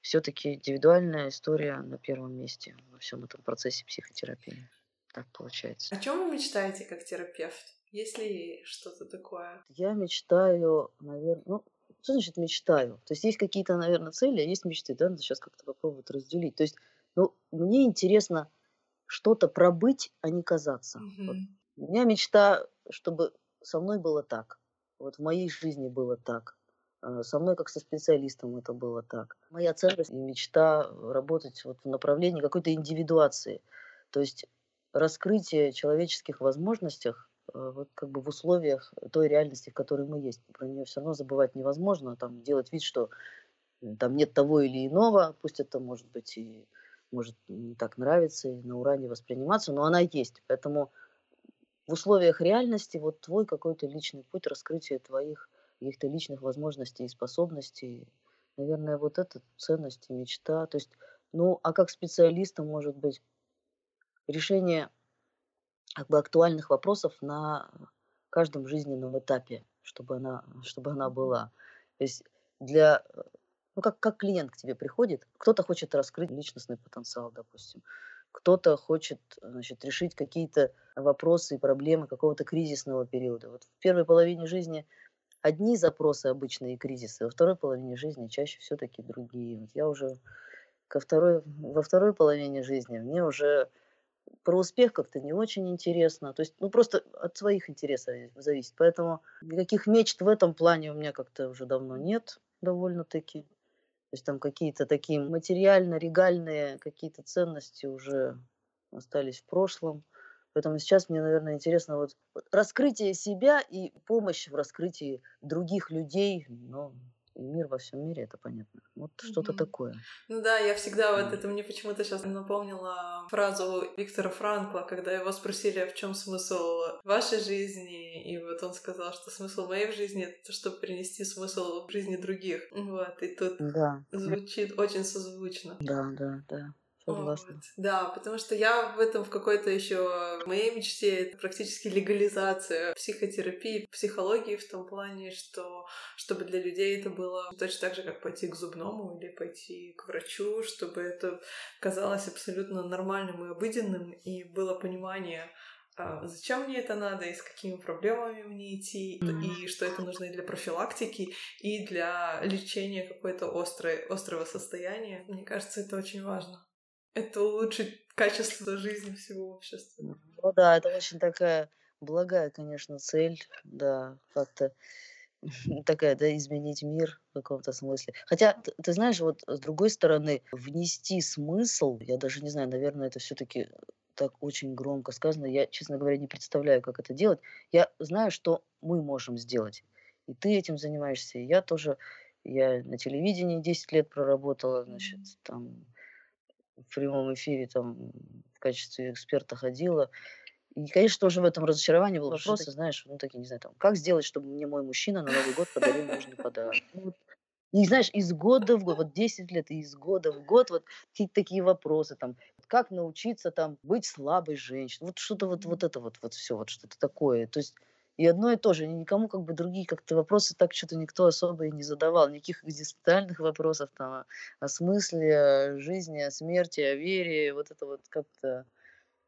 все-таки индивидуальная история на первом месте во всем этом процессе психотерапии. Так получается. О чем вы мечтаете как терапевт? Есть ли что-то такое? Я мечтаю, наверное, ну, что значит мечтаю? То есть есть какие-то, наверное, цели, а есть мечты, да, надо сейчас как-то попробовать разделить. То есть, ну, мне интересно что-то пробыть, а не казаться. Mm-hmm. Вот. У меня мечта, чтобы со мной было так. Вот в моей жизни было так. А, со мной как со специалистом это было так. Моя ценность и мечта работать вот в направлении какой-то индивидуации. То есть раскрытие человеческих возможностях а, вот как бы в условиях той реальности, в которой мы есть. Про нее все равно забывать невозможно, там делать вид, что там нет того или иного, пусть это может быть и может не так нравиться, и на ура не восприниматься, но она есть. Поэтому в условиях реальности вот твой какой-то личный путь раскрытия твоих каких-то личных возможностей и способностей. Наверное, вот это ценность и мечта. То есть, ну, а как специалиста, может быть, решение как бы актуальных вопросов на каждом жизненном этапе, чтобы она, чтобы она была. То есть для, ну, как, как клиент к тебе приходит, кто-то хочет раскрыть личностный потенциал, допустим, кто-то хочет значит, решить какие-то вопросы и проблемы какого-то кризисного периода. Вот в первой половине жизни одни запросы обычные кризисы, во второй половине жизни чаще все-таки другие. Вот я уже ко второй, во второй половине жизни мне уже про успех как-то не очень интересно. То есть, ну, просто от своих интересов зависит. Поэтому никаких мечт в этом плане у меня как-то уже давно нет. довольно-таки. То есть там какие-то такие материально-регальные какие-то ценности уже остались в прошлом. Поэтому сейчас мне, наверное, интересно вот раскрытие себя и помощь в раскрытии других людей, но и мир во всем мире, это понятно. Вот mm-hmm. что-то такое. Ну да, я всегда вот это мне почему-то сейчас напомнила фразу Виктора Франкла, когда его спросили, а в чем смысл вашей жизни, и вот он сказал, что смысл моей жизни это то, чтобы принести смысл в жизни других. Вот, и тут да. звучит очень созвучно. Да, да, да. Согласна. Вот. Да, потому что я в этом в какой-то еще моей мечте это практически легализация психотерапии, психологии в том плане, что чтобы для людей это было точно так же, как пойти к зубному или пойти к врачу, чтобы это казалось абсолютно нормальным и обыденным, и было понимание, а, зачем мне это надо, и с какими проблемами мне идти, mm-hmm. и что это нужно и для профилактики, и для лечения какой-то острой, острого состояния. Мне кажется, это очень важно это улучшит качество жизни всего общества. Ну да, это очень такая благая, конечно, цель, да, как-то такая, да, изменить мир в каком-то смысле. Хотя, ты, ты знаешь, вот с другой стороны, внести смысл, я даже не знаю, наверное, это все-таки так очень громко сказано. Я, честно говоря, не представляю, как это делать. Я знаю, что мы можем сделать. И ты этим занимаешься. И я тоже, я на телевидении 10 лет проработала, значит, там в прямом эфире там в качестве эксперта ходила. И, конечно, тоже в этом разочарование был вопрос, знаешь, ну, такие, не знаю, там, как сделать, чтобы мне мой мужчина на Новый год подарил нужный подарок. Ну, и знаешь, из года в год, вот 10 лет, и из года в год вот какие-то такие вопросы, там, как научиться там быть слабой женщиной, вот что-то вот, вот это вот, вот все, вот что-то такое. То есть и одно и то же. Никому как бы другие как-то вопросы так что-то никто особо и не задавал. Никаких экзистенциальных вопросов там о, смысле, жизни, о смерти, о вере. Вот это вот как-то...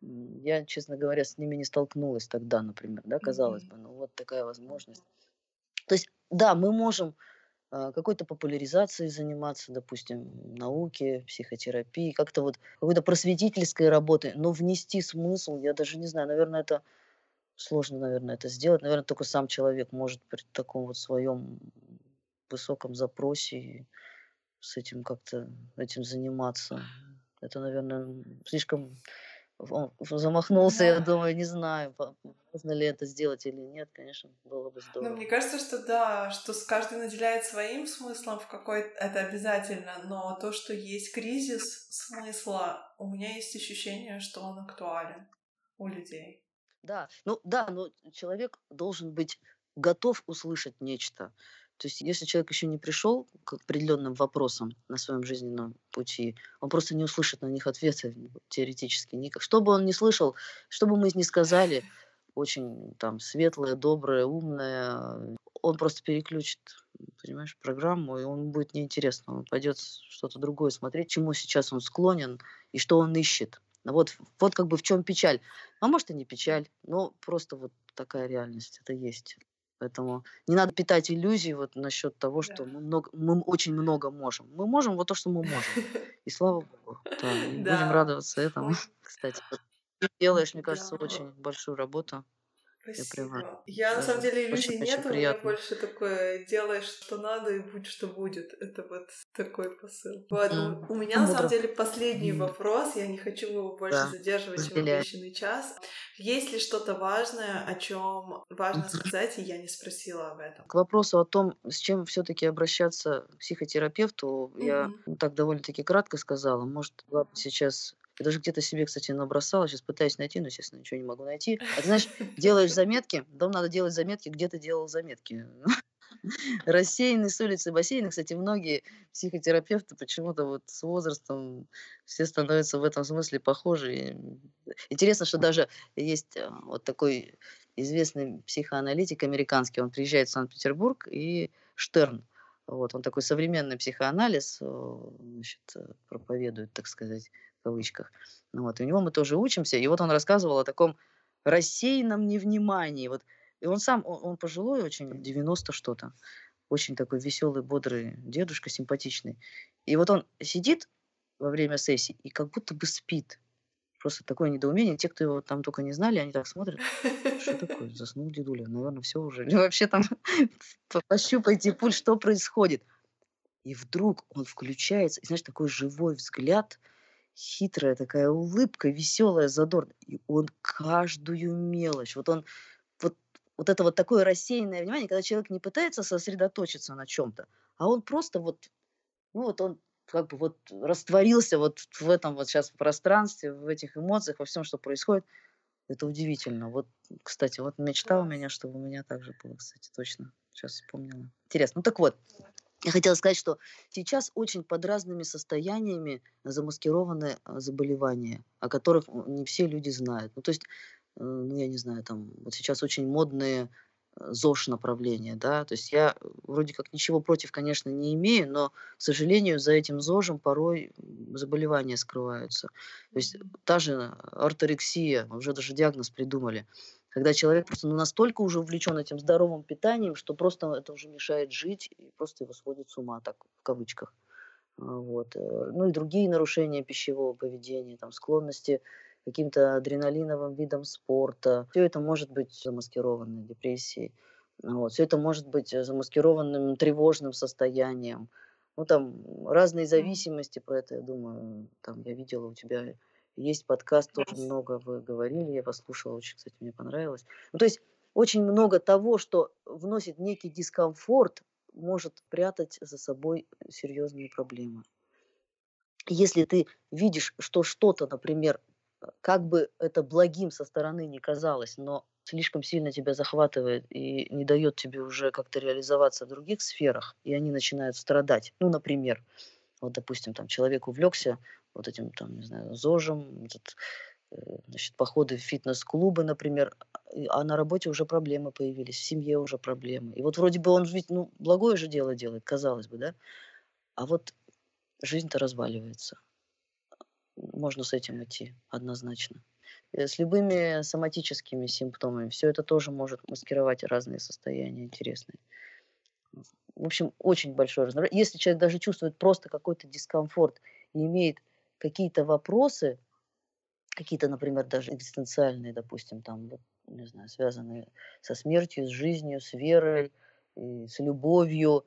Я, честно говоря, с ними не столкнулась тогда, например, да, казалось бы. Ну вот такая возможность. То есть, да, мы можем а, какой-то популяризацией заниматься, допустим, науки, психотерапии, как-то вот какой-то просветительской работы, но внести смысл, я даже не знаю, наверное, это сложно, наверное, это сделать. Наверное, только сам человек может при таком вот своем высоком запросе с этим как-то этим заниматься. Это, наверное, слишком он замахнулся, да. я думаю, не знаю, можно ли это сделать или нет, конечно, было бы здорово. Ну, мне кажется, что да, что каждый наделяет своим смыслом в какой это обязательно, но то, что есть кризис смысла, у меня есть ощущение, что он актуален у людей. Да, ну да, но человек должен быть готов услышать нечто. То есть, если человек еще не пришел к определенным вопросам на своем жизненном пути, он просто не услышит на них ответы теоретически. Никак. Что бы он ни слышал, что бы мы ни сказали, очень там светлое, доброе, умное, он просто переключит, понимаешь, программу, и он будет неинтересно. Он пойдет что-то другое смотреть, чему сейчас он склонен и что он ищет. Вот, вот как бы в чем печаль. А может и не печаль, но просто вот такая реальность, это есть. Поэтому не надо питать иллюзии вот насчет того, что мы, много, мы очень много можем. Мы можем вот то, что мы можем. И слава богу. Да, Будем радоваться этому. Кстати, ты делаешь, мне кажется, очень большую работу. Спасибо. Я, я на самом деле иллюзий нет, у меня больше такое делаешь, что надо, и будь что будет. Это вот такой посыл. Вот, mm. у меня на самом деле последний mm. вопрос, я не хочу его больше да. задерживать, чем обещанный час. Есть ли что-то важное, о чем важно сказать, и я не спросила об этом? К вопросу о том, с чем все-таки обращаться к психотерапевту, mm-hmm. я так довольно-таки кратко сказала. Может, сейчас я даже где-то себе, кстати, набросала, сейчас пытаюсь найти, но, естественно, ничего не могу найти. А ты знаешь, делаешь заметки, дом надо делать заметки, где ты делал заметки. Рассеянный с улицы бассейна, кстати, многие психотерапевты почему-то вот с возрастом все становятся в этом смысле похожи. Интересно, что даже есть э, вот такой известный психоаналитик американский, он приезжает в Санкт-Петербург, и Штерн, вот, он такой современный психоанализ э, значит, проповедует, так сказать, кавычках. Ну вот, и у него мы тоже учимся. И вот он рассказывал о таком рассеянном невнимании. Вот, и он сам, он, он пожилой очень, 90 что-то. Очень такой веселый, бодрый дедушка, симпатичный. И вот он сидит во время сессии и как будто бы спит. Просто такое недоумение. Те, кто его там только не знали, они так смотрят. Что такое? Заснул дедуля. Наверное, все уже. Или вообще там пощупайте пульс, что происходит. И вдруг он включается, и знаешь, такой живой взгляд, хитрая такая улыбка, веселая, задорная. И он каждую мелочь, вот он, вот, вот это вот такое рассеянное внимание, когда человек не пытается сосредоточиться на чем-то, а он просто вот, ну вот он как бы вот растворился вот в этом вот сейчас пространстве, в этих эмоциях, во всем, что происходит. Это удивительно. Вот, кстати, вот мечта у меня, чтобы у меня так же было, кстати, точно. Сейчас вспомнила. Интересно. Ну так вот, я хотела сказать, что сейчас очень под разными состояниями замаскированы а, заболевания, о которых не все люди знают. Ну, то есть, э, ну, я не знаю, там, вот сейчас очень модные ЗОЖ направление, да, то есть я вроде как ничего против, конечно, не имею, но, к сожалению, за этим ЗОЖем порой заболевания скрываются. То есть та же орторексия, уже даже диагноз придумали, когда человек просто ну, настолько уже увлечен этим здоровым питанием, что просто это уже мешает жить и просто его сводит с ума, так в кавычках. А, вот. Э, ну и другие нарушения пищевого поведения, там, склонности каким-то адреналиновым видом спорта. Все это может быть замаскированной депрессией. Вот. Все это может быть замаскированным тревожным состоянием. Ну, там разные зависимости про это, я думаю, там я видела у тебя есть подкаст, тоже много вы говорили, я послушала, очень, кстати, мне понравилось. Ну, то есть очень много того, что вносит некий дискомфорт, может прятать за собой серьезные проблемы. Если ты видишь, что что-то, например, как бы это благим со стороны не казалось, но слишком сильно тебя захватывает и не дает тебе уже как-то реализоваться в других сферах, и они начинают страдать. Ну, например, вот, допустим, там человек увлекся вот этим, там, не знаю, ЗОЖем, этот, э, значит, походы в фитнес-клубы, например, а на работе уже проблемы появились, в семье уже проблемы. И вот вроде бы он ведь, ну, благое же дело делает, казалось бы, да? А вот жизнь-то разваливается можно с этим идти однозначно. Э, с любыми соматическими симптомами. Все это тоже может маскировать разные состояния интересные. В общем, очень большое разнообразие. Если человек даже чувствует просто какой-то дискомфорт и имеет какие-то вопросы, какие-то, например, даже экзистенциальные, допустим, там, не знаю, связанные со смертью, с жизнью, с верой, с любовью,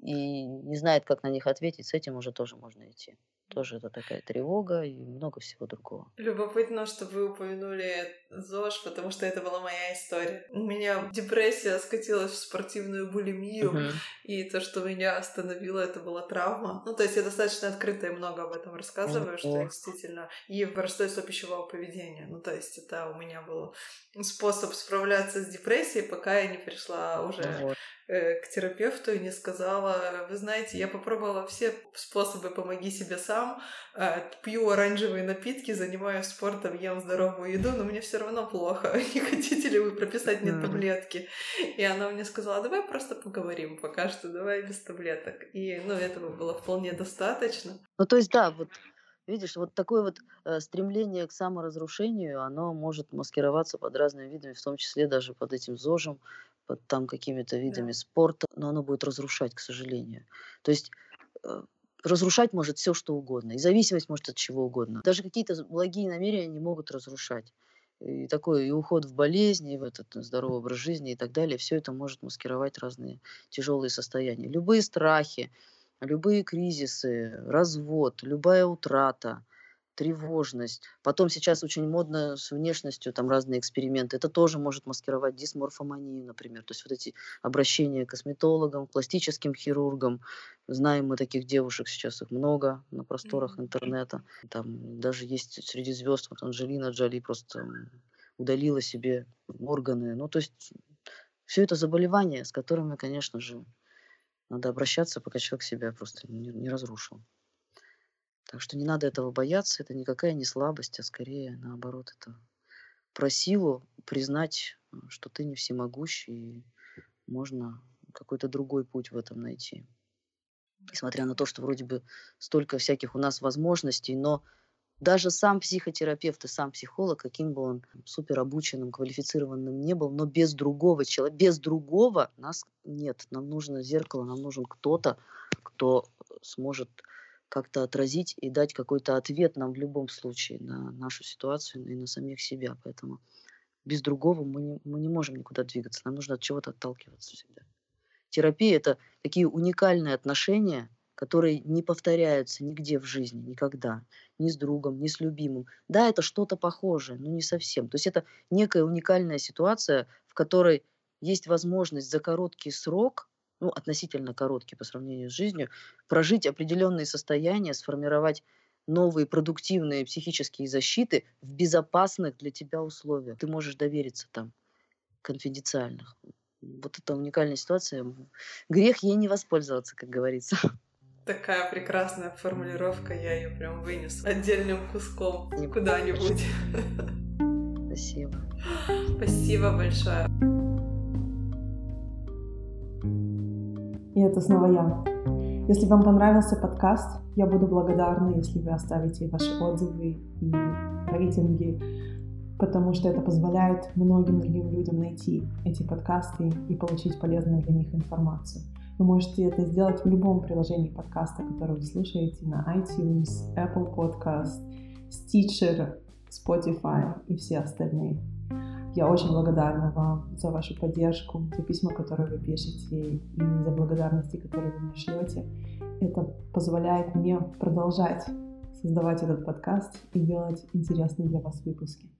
и не знает, как на них ответить, с этим уже тоже можно идти. Тоже это такая тревога и много всего другого. Любопытно, что вы упомянули ЗОЖ, потому что это была моя история. У меня депрессия скатилась в спортивную булимию, uh-huh. и то, что меня остановило, это была травма. Ну, то есть я достаточно открыто и много об этом рассказываю, uh-huh. что я действительно... И расстройство пищевого поведения. Ну, то есть это у меня был способ справляться с депрессией, пока я не пришла уже uh-huh Э, к терапевту и не сказала, вы знаете, я попробовала все способы «помоги себе сам», э, пью оранжевые напитки, занимаюсь спортом, ем здоровую еду, но мне все равно плохо. Не хотите ли вы прописать мне таблетки? И она мне сказала, давай просто поговорим пока что, давай без таблеток. И, ну, этого было вполне достаточно. Ну, то есть, да, вот Видишь, вот такое вот э, стремление к саморазрушению, оно может маскироваться под разными видами, в том числе даже под этим ЗОЖем, там какими-то видами да. спорта, но оно будет разрушать, к сожалению. То есть э, разрушать может все, что угодно. И зависимость может от чего угодно. Даже какие-то благие намерения не могут разрушать. И такой и уход в болезни, и в этот здоровый образ жизни и так далее, все это может маскировать разные тяжелые состояния. Любые страхи, любые кризисы, развод, любая утрата – тревожность. Потом сейчас очень модно с внешностью, там разные эксперименты. Это тоже может маскировать дисморфоманию, например. То есть вот эти обращения к косметологам, пластическим хирургам. Знаем мы таких девушек сейчас, их много на просторах интернета. Там даже есть среди звезд, вот Анджелина Джоли просто удалила себе органы. Ну, то есть все это заболевания, с которыми, конечно же, надо обращаться, пока человек себя просто не, не разрушил. Так что не надо этого бояться, это никакая не слабость, а скорее наоборот, это про силу признать, э, что ты не всемогущ, и можно какой-то другой путь в этом найти. Несмотря на то, что вроде бы столько всяких у нас возможностей, но даже сам психотерапевт и сам психолог, каким бы он супер обученным, квалифицированным не был, но без другого человека, без другого нас нет. Нам нужно зеркало, нам нужен кто-то, кто сможет как-то отразить и дать какой-то ответ нам в любом случае на нашу ситуацию и на самих себя. Поэтому без другого мы не, мы не можем никуда двигаться. Нам нужно от чего-то отталкиваться всегда. Терапия – это такие уникальные отношения которые не повторяются нигде в жизни, никогда, ни с другом, ни с любимым. Да, это что-то похожее, но не совсем. То есть это некая уникальная ситуация, в которой есть возможность за короткий срок, ну, относительно короткий по сравнению с жизнью, прожить определенные состояния, сформировать новые продуктивные психические защиты в безопасных для тебя условиях. Ты можешь довериться там, конфиденциальных. Вот это уникальная ситуация. Грех ей не воспользоваться, как говорится. Такая прекрасная формулировка, я ее прям вынесу отдельным куском куда-нибудь. Спасибо. Спасибо большое. Это снова я. Если вам понравился подкаст, я буду благодарна, если вы оставите ваши отзывы и рейтинги, потому что это позволяет многим другим людям найти эти подкасты и получить полезную для них информацию. Вы можете это сделать в любом приложении подкаста, которое вы слушаете на iTunes, Apple Podcast, Stitcher, Spotify и все остальные. Я очень благодарна вам за вашу поддержку, за письма, которые вы пишете, и за благодарности, которые вы мне шлете. Это позволяет мне продолжать создавать этот подкаст и делать интересные для вас выпуски.